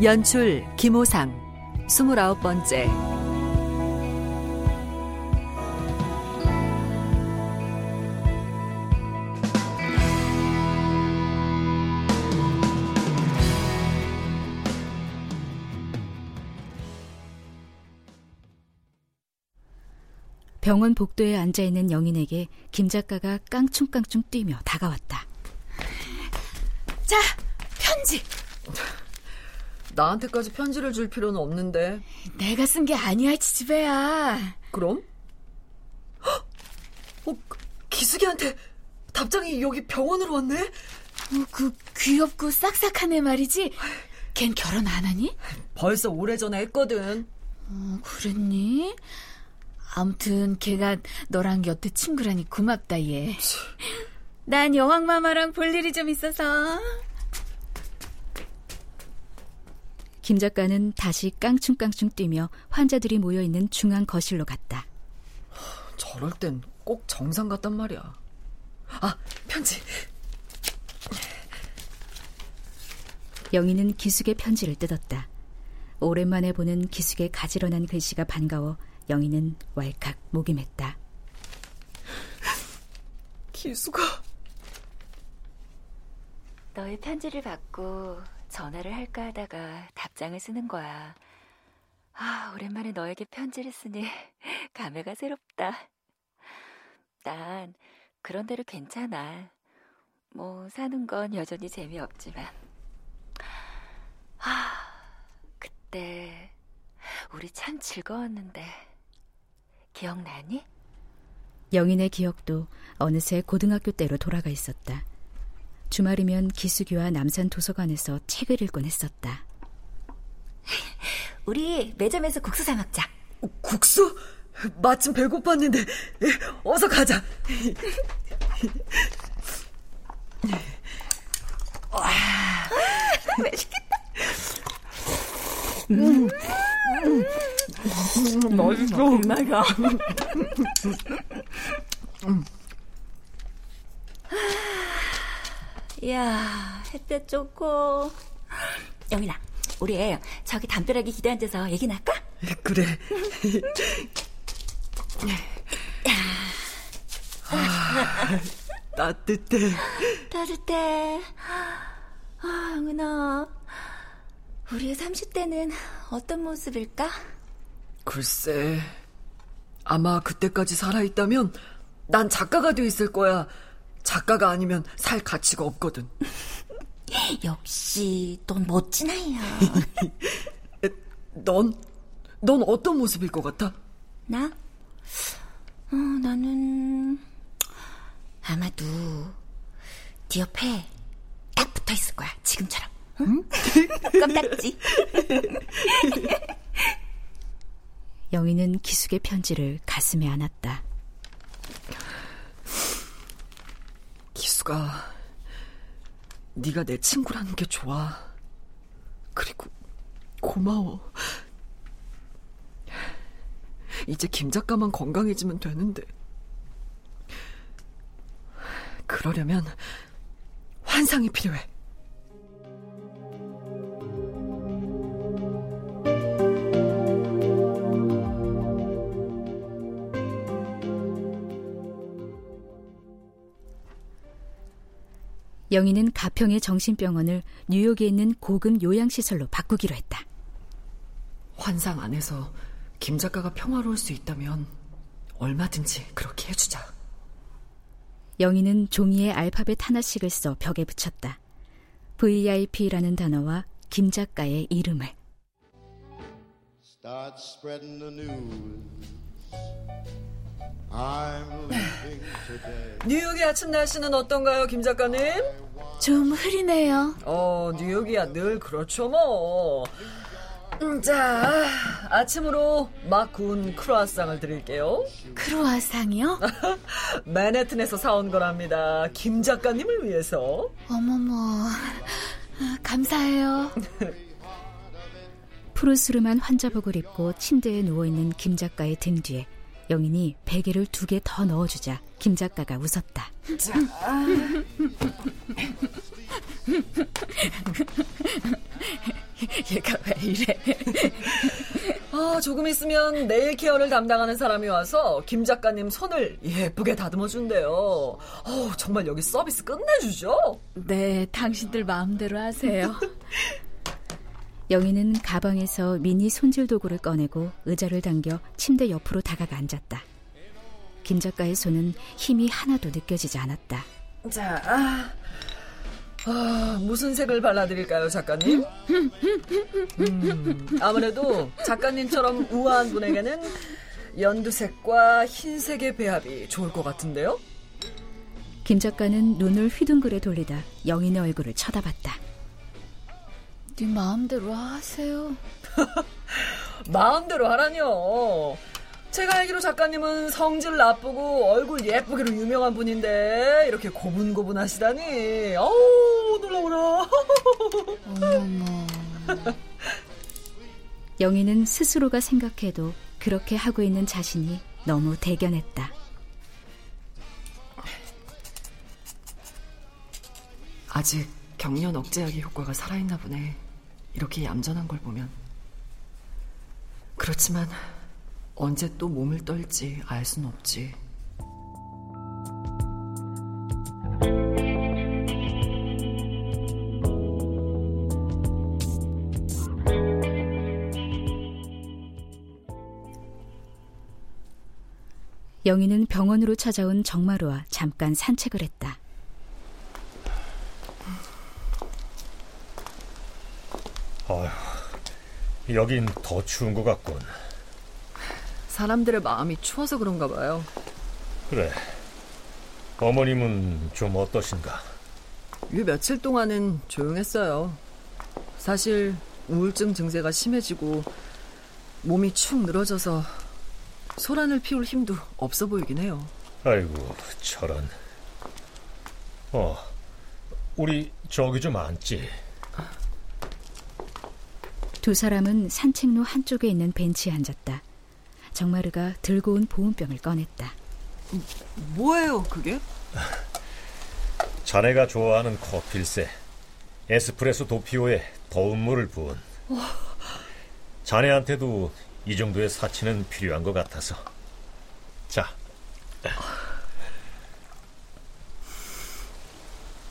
연출 김호상 스물아홉 번째 병원 복도에 앉아 있는 영인에게 김 작가가 깡충깡충 뛰며 다가왔다. 자, 편지. 나한테까지 편지를 줄 필요는 없는데. 내가 쓴 게 아니야, 지지배야. 그럼? 어, 기숙이한테 답장이 여기 병원으로 왔네? 어, 그 귀엽고 싹싹한 애 말이지? 걘 결혼 안 하니? 벌써 오래전에 했거든. 어, 그랬니? 아무튼 걔가 너랑 여태 친구라니 고맙다 얘. 난 여왕마마랑 볼 일이 좀 있어서. 김 작가는 다시 깡충깡충 뛰며 환자들이 모여 있는 중앙 거실로 갔다. 저럴 땐 꼭 정상 같단 말이야. 아, 편지. 영희는 기숙의 편지를 뜯었다. 오랜만에 보는 기숙의 가지런한 글씨가 반가워 영희는 왈칵 목이 맸다. 기수가 너의 편지를 받고 전화를 할까 하다가 답장을 쓰는 거야. 아, 오랜만에 너에게 편지를 쓰니 감회가 새롭다. 난 그런 대로 괜찮아. 뭐 사는 건 여전히 재미없지만. 아, 그때 우리 참 즐거웠는데 기억나니? 영인의 기억도 어느새 고등학교 때로 돌아가 있었다. 주말이면 기숙이와 남산 도서관에서 책을 읽곤 했었다. 우리 매점에서 국수 사 먹자. 국수? 마침 배고팠는데 어서 가자. 와, 맛있겠다. 음, 음, 음, 맛있어. 맞아. 음. 이야, 햇볕 좋고. 영민아, 우리 저기 담벼락에 기대 앉아서 얘기나 할까? 그래. 아, 따뜻해. 따뜻해. 아, 영은아. 우리의 30대는 어떤 모습일까? 글쎄. 아마 그때까지 살아있다면 난 작가가 돼 있을 거야. 작가가 아니면 살 가치가 없거든. 역시 넌 멋진 아이야. 넌? 넌 어떤 모습일 것 같아? 나? 어, 나는 아마도 네 옆에 딱 붙어 있을 거야. 지금처럼. 응? 껌딱지. 영희는 기숙의 편지를 가슴에 안았다. 기수가 네가 내 친구라는 게 좋아. 그리고 고마워. 이제 김 작가만 건강해지면 되는데. 그러려면 환상이 필요해. 영희는 가평의 정신병원을 뉴욕에 있는 고급 요양시설로 바꾸기로 했다. 환상 안에서 김 작가가 평화로울 수 있다면 얼마든지 그렇게 해주자. 영희는 종이에 알파벳 하나씩을 써 벽에 붙였다. VIP라는 단어와 김 작가의 이름을. 뉴욕의 아침 날씨는 어떤가요, 김 작가님? 좀 흐리네요. 어, 뉴욕이야 늘 그렇죠 뭐. 음, 자, 아침으로 막 구운 크로아상을 드릴게요. 크로아상이요? 맨해튼에서 사온 거랍니다. 김 작가님을 위해서. 어머머, 감사해요. 푸르스름한 환자복을 입고 침대에 누워있는 김 작가의 등 뒤에 영인이 베개를 두 개 더 넣어주자 김 작가가 웃었다. 자. 얘가 왜 이래? 아, 조금 있으면 네일 케어를 담당하는 사람이 와서 김 작가님 손을 예쁘게 다듬어 준대요. 어, 정말 여기 서비스 끝내주죠? 네, 당신들 마음대로 하세요. 영희는 가방에서 미니 손질 도구를 꺼내고 의자를 당겨 침대 옆으로 다가가 앉았다. 김 작가의 손은 힘이 하나도 느껴지지 않았다. 자, 아, 아, 무슨 색을 발라드릴까요, 작가님? 음, 아무래도 작가님처럼 우아한 분에게는 연두색과 흰색의 배합이 좋을 것 같은데요? 김 작가는 눈을 휘둥그레 돌리다 영인의 얼굴을 쳐다봤다. 네 마음대로 하세요. 마음대로 하라뇨. 제가 알기로 작가님은 성질 나쁘고 얼굴 예쁘기로 유명한 분인데 이렇게 고분고분하시다니. 어우 놀라워라. 어머머. 영희는 스스로가 생각해도 그렇게 하고 있는 자신이 너무 대견했다. 아직 경련 억제약의 효과가 살아있나 보네 이렇게 얌전한 걸 보면 그렇지만 언제 또 몸을 떨지 알 순 없지. 영희는 병원으로 찾아온 정마루와 잠깐 산책을 했다. 아휴, 여긴 더 추운 것 같군. 사람들의 마음이 추워서 그런가 봐요. 그래. 어머님은 좀 어떠신가? 이 며칠 동안은 조용했어요. 사실 우울증 증세가 심해지고 몸이 축 늘어져서 소란을 피울 힘도 없어 보이긴 해요. 아이고, 저런. 어, 우리 저기 좀 앉지. 두 사람은 산책로 한쪽에 있는 벤치에 앉았다. 정마르가 들고 온 보온병을 꺼냈다. 뭐예요, 그게? 자네가 좋아하는 커피일세. 에스프레소 도피오에 더운 물을 부은. 자네한테도 이 정도의 사치는 필요한 것 같아서. 자.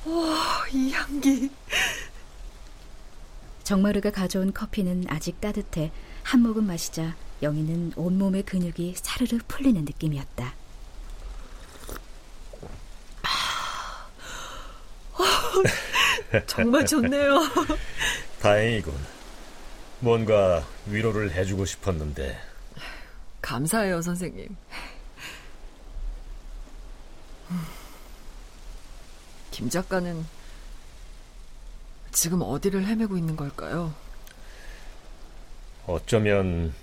와, 이 향기. 정마르가 가져온 커피는 아직 따뜻해 한 모금 마시자 영희는 온몸의 근육이 사르르 풀리는 느낌이었다. 정말 좋네요. 다행이군. 뭔가 위로를 해주고 싶었는데. 감사해요, 선생님. 김 작가는 지금 어디를 헤매고 있는 걸까요? 어쩌면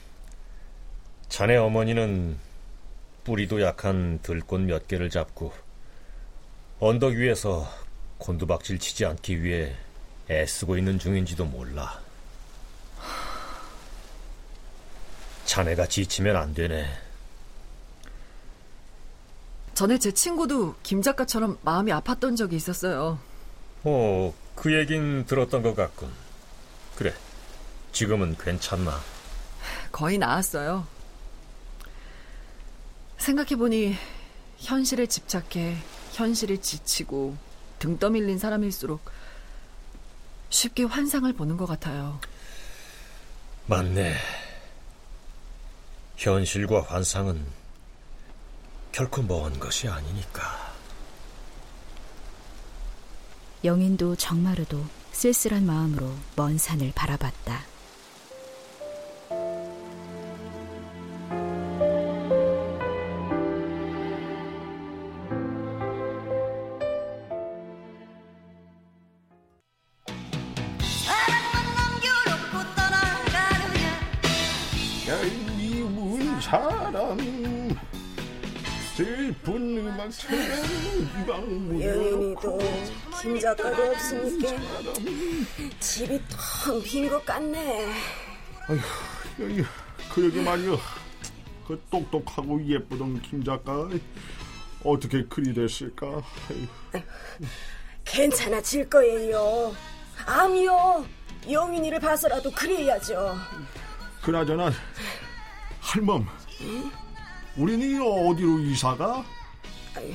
자네 어머니는 뿌리도 약한 들꽃 몇 개를 잡고 언덕 위에서 곤두박질 치지 않기 위해 애쓰고 있는 중인지도 몰라. 자네가 지치면 안 되네. 전에 제 친구도 김 작가처럼 마음이 아팠던 적이 있었어요. 어, 그 얘긴 들었던 것 같군. 그래, 지금은 괜찮나? 거의 나았어요. 생각해보니 현실에 집착해 현실에 지치고 등 떠밀린 사람일수록 쉽게 환상을 보는 것 같아요. 맞네. 현실과 환상은 결코 먼 것이 아니니까. 영인도 정마르도 쓸쓸한 마음으로 먼 산을 바라봤다. 사람 슬픈 음악처럼 연인이 도김 작가도 없으니까 집이 텅 빈 것 같네. 아휴, 여기 그 여기 말이야. 그 똑똑하고 예쁘던 김 작가 어떻게 그리 됐을까? 아휴. 괜찮아질 거예요. 암이요. 영인이를 봐서라도 그래야죠. 그나저나 할멈, 우리는 어디로 이사가? 아이,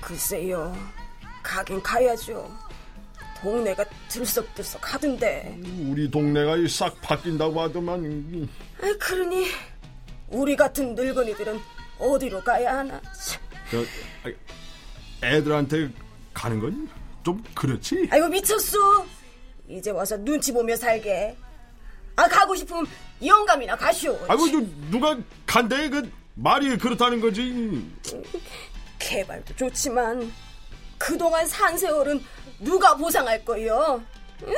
글쎄요. 가긴 가야죠. 동네가 들썩들썩 하던데. 우리 동네가 싹 바뀐다고 하더만. 아, 그러니 우리 같은 늙은이들은 어디로 가야 하나? 저, 애들한테 가는 건 좀 그렇지? 아이고 미쳤어. 이제 와서 눈치 보며 살게. 아 가고 싶으면 영감이나 가시오. 아이고 누가 간대 그 말이 그렇다는 거지. 개발도 좋지만 그동안 산 세월은 누가 보상할 거요?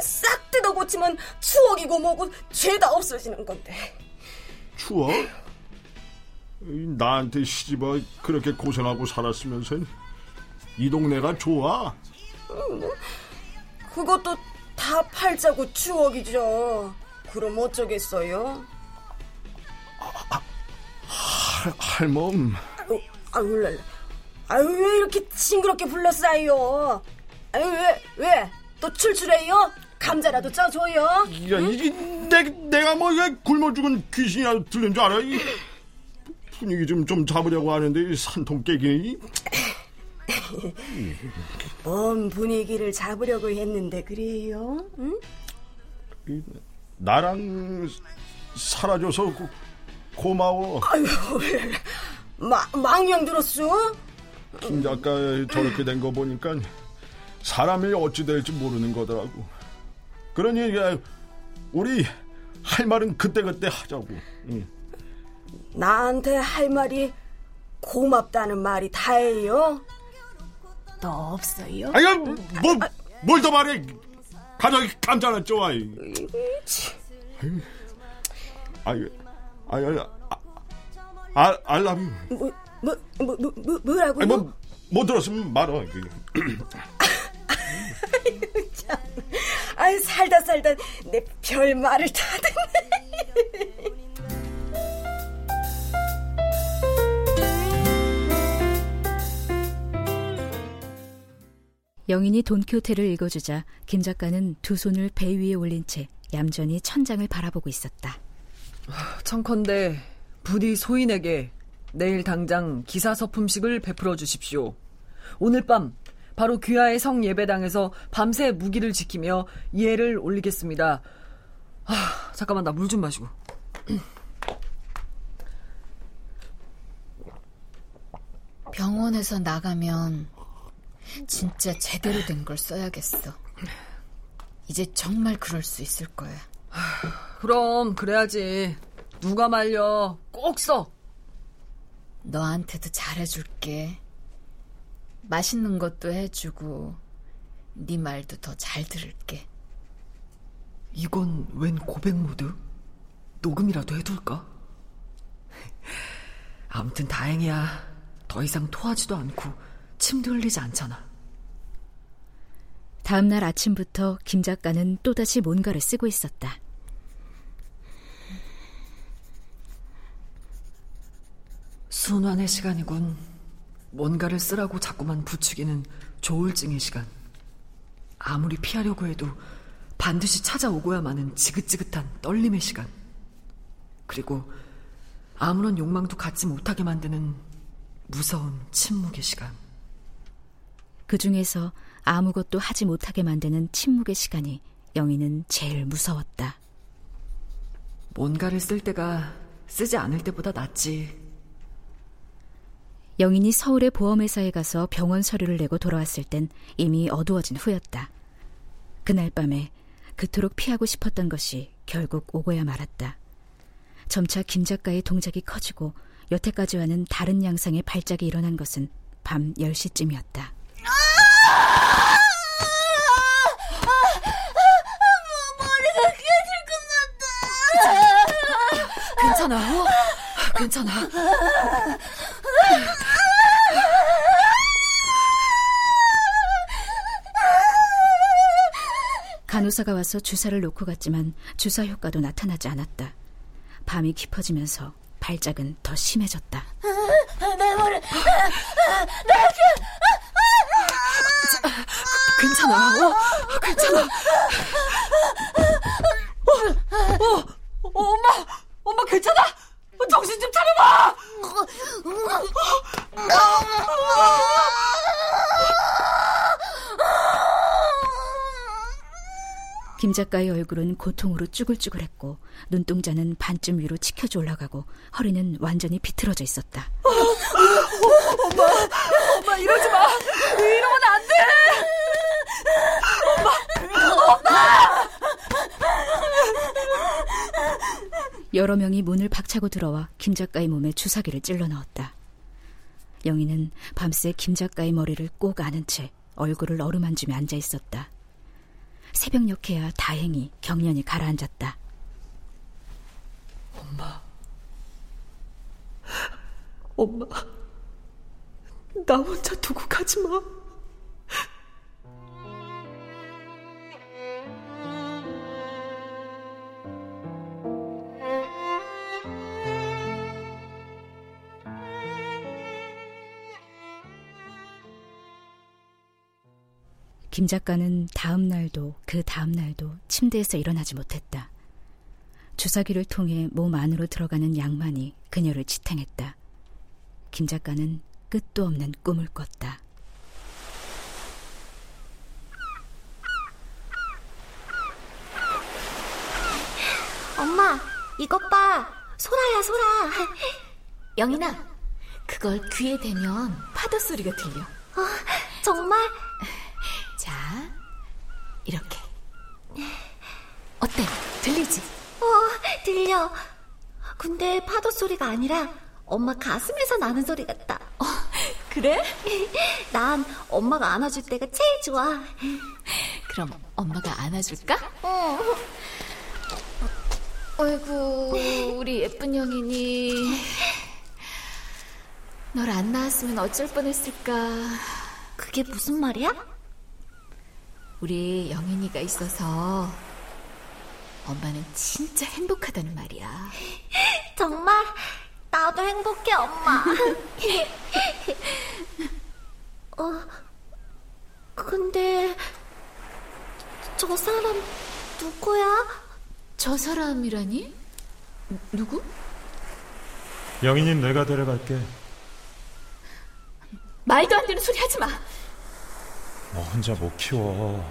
싹 뜯어 고치면 추억이고 뭐고 죄다 없어지는 건데. 추억? 나한테 시집와 그렇게 고생하고 살았으면서 이 동네가 좋아? 그것도 다 팔자고 추억이죠. 그럼 어쩌겠어요? 아, 할, 할멈. 아유, 아유, 랄라. 아유, 왜 이렇게 징그럽게 불렀어요? 아유, 왜, 왜? 또 출출해요? 감자라도 쪄줘요? 야, 이게 내, 내가 뭐 이게 굶어 죽은 귀신이라 들린 줄 알아? 이 분위기 좀, 좀 잡으려고 하는데 산통 깨기니? 뭔 분위기를 잡으려고 했는데 그래요? 응? 나랑 살아줘서 고, 고마워. 아유, 마, 망령 들었어? 김 작가 저렇게 된 거 보니까 사람이 어찌 될지 모르는 거더라고. 그러니 우리 할 말은 그때그때 하자고. 응. 나한테 할 말이 고맙다는 말이 다예요? 더 없어요? 아유, 뭐, 뭘 더 말해? 가자, 감자나 쪼아. 아유, 아유, 아유, 아, 알라뷰. 뭐, 뭐, 뭐, 뭐, 뭐, 뭐라고요? 아니, 뭐, 못 들었으면 말어. 참, 아유, 살다 살다 내 별 말을 다 듣네. 영인이 돈키호테를 읽어주자 김 작가는 두 손을 배 위에 올린 채 얌전히 천장을 바라보고 있었다. 청컨대 부디 소인에게 내일 당장 기사 서품식을 베풀어 주십시오. 오늘 밤 바로 귀하의 성 예배당에서 밤새 무기를 지키며 예를 올리겠습니다. 아, 잠깐만 나 물 좀 마시고. 병원에서 나가면 진짜 제대로 된 걸 써야겠어. 이제 정말 그럴 수 있을 거야. 그럼 그래야지. 누가 말려. 꼭 써. 너한테도 잘해줄게. 맛있는 것도 해주고 네 말도 더 잘 들을게. 이건 웬 고백 모드? 녹음이라도 해둘까? 아무튼 다행이야. 더 이상 토하지도 않고 침도 흘리지 않잖아. 다음 날 아침부터 김 작가는 또다시 뭔가를 쓰고 있었다. 순환의 시간이군. 뭔가를 쓰라고 자꾸만 부추기는 조울증의 시간. 아무리 피하려고 해도 반드시 찾아오고야마는 지긋지긋한 떨림의 시간. 그리고 아무런 욕망도 갖지 못하게 만드는 무서운 침묵의 시간. 그 중에서 아무것도 하지 못하게 만드는 침묵의 시간이 영희는 제일 무서웠다. 뭔가를 쓸 때가 쓰지 않을 때보다 낫지. 영인이 서울의 보험회사에 가서 병원 서류를 내고 돌아왔을 땐 이미 어두워진 후였다. 그날 밤에 그토록 피하고 싶었던 것이 결국 오고야 말았다. 점차 김 작가의 동작이 커지고 여태까지와는 다른 양상의 발작이 일어난 것은 밤 10시쯤이었다. 괜찮아. 어? 괜찮아. 간호사가 와서 주사를 놓고 갔지만 주사 효과도 나타나지 않았다. 밤이 깊어지면서 발작은 더 심해졌다. 내 머리, 내 괜찮아. 어, 괜찮아. 어, 어, 어, 엄마, 엄마 괜찮아? 정신 좀 차려봐. 김 작가의 얼굴은 고통으로 쭈글쭈글했고 눈동자는 반쯤 위로 치켜져 올라가고 허리는 완전히 비틀어져 있었다. 엄마, 엄마 이러지 마. 이러면 안 돼. 엄마, 엄마. 여러 명이 문을 박차고 들어와 김 작가의 몸에 주사기를 찔러 넣었다. 영희는 밤새 김 작가의 머리를 꼭 안은 채 얼굴을 어루만지며 앉아 있었다. 새벽녘에야 다행히 경련이 가라앉았다. 엄마. 엄마. 나 혼자 두고 가지 마. 김 작가는 다음 날도 그 다음 날도 침대에서 일어나지 못했다. 주사기를 통해 몸 안으로 들어가는 양만이 그녀를 지탱했다. 김 작가는 끝도 없는 꿈을 꿨다. 엄마, 이것 봐. 소라야, 소라. 영인아, 그걸 귀에 대면 파도 소리가 들려. 어, 정말? 자, 이렇게. 어때? 들리지? 어, 들려. 근데 파도 소리가 아니라 엄마 가슴에서 나는 소리 같다. 어, 그래? 난 엄마가 안아줄 때가 제일 좋아. 그럼 엄마가 안아줄까? 어. 어이구, 우리 예쁜 영인이. 널 안 낳았으면 어쩔 뻔했을까. 그게 무슨 말이야? 우리 영인이가 있어서 엄마는 진짜 행복하다는 말이야. 정말 나도 행복해, 엄마. 어, 근데 저 사람 누구야? 저 사람이라니? 누구? 영희님 내가 데려갈게. 말도 안 되는 소리 하지 마. 너 혼자 못 키워.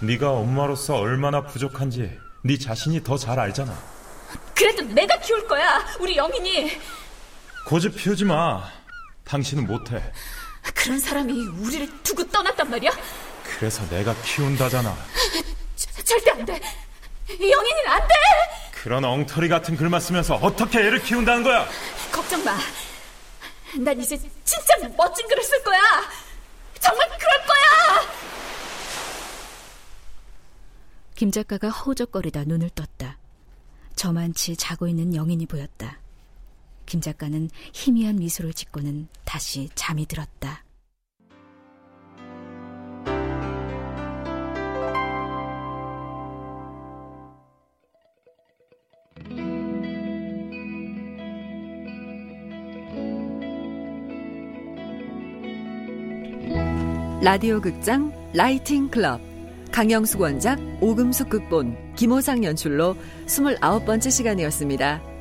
네가 엄마로서 얼마나 부족한지 네 자신이 더 잘 알잖아. 그래도 내가 키울 거야. 우리 영인이. 고집 피우지 마. 당신은 못해. 그런 사람이 우리를 두고 떠났단 말이야? 그래서 내가 키운다잖아. 저, 절대 안 돼. 영인이는 안 돼. 그런 엉터리 같은 글만 쓰면서 어떻게 애를 키운다는 거야? 걱정 마. 난 이제 진짜 멋진 글을 쓸 거야. 정말 그럴 거야. 김 작가가 허우적거리다 눈을 떴다. 저만치 자고 있는 영인이 보였다. 김 작가는 희미한 미소를 짓고는 다시 잠이 들었다. 라디오 극장 라이팅 클럽 강영숙 원작 오금숙 극본 김호상 연출로 29번째 시간이었습니다.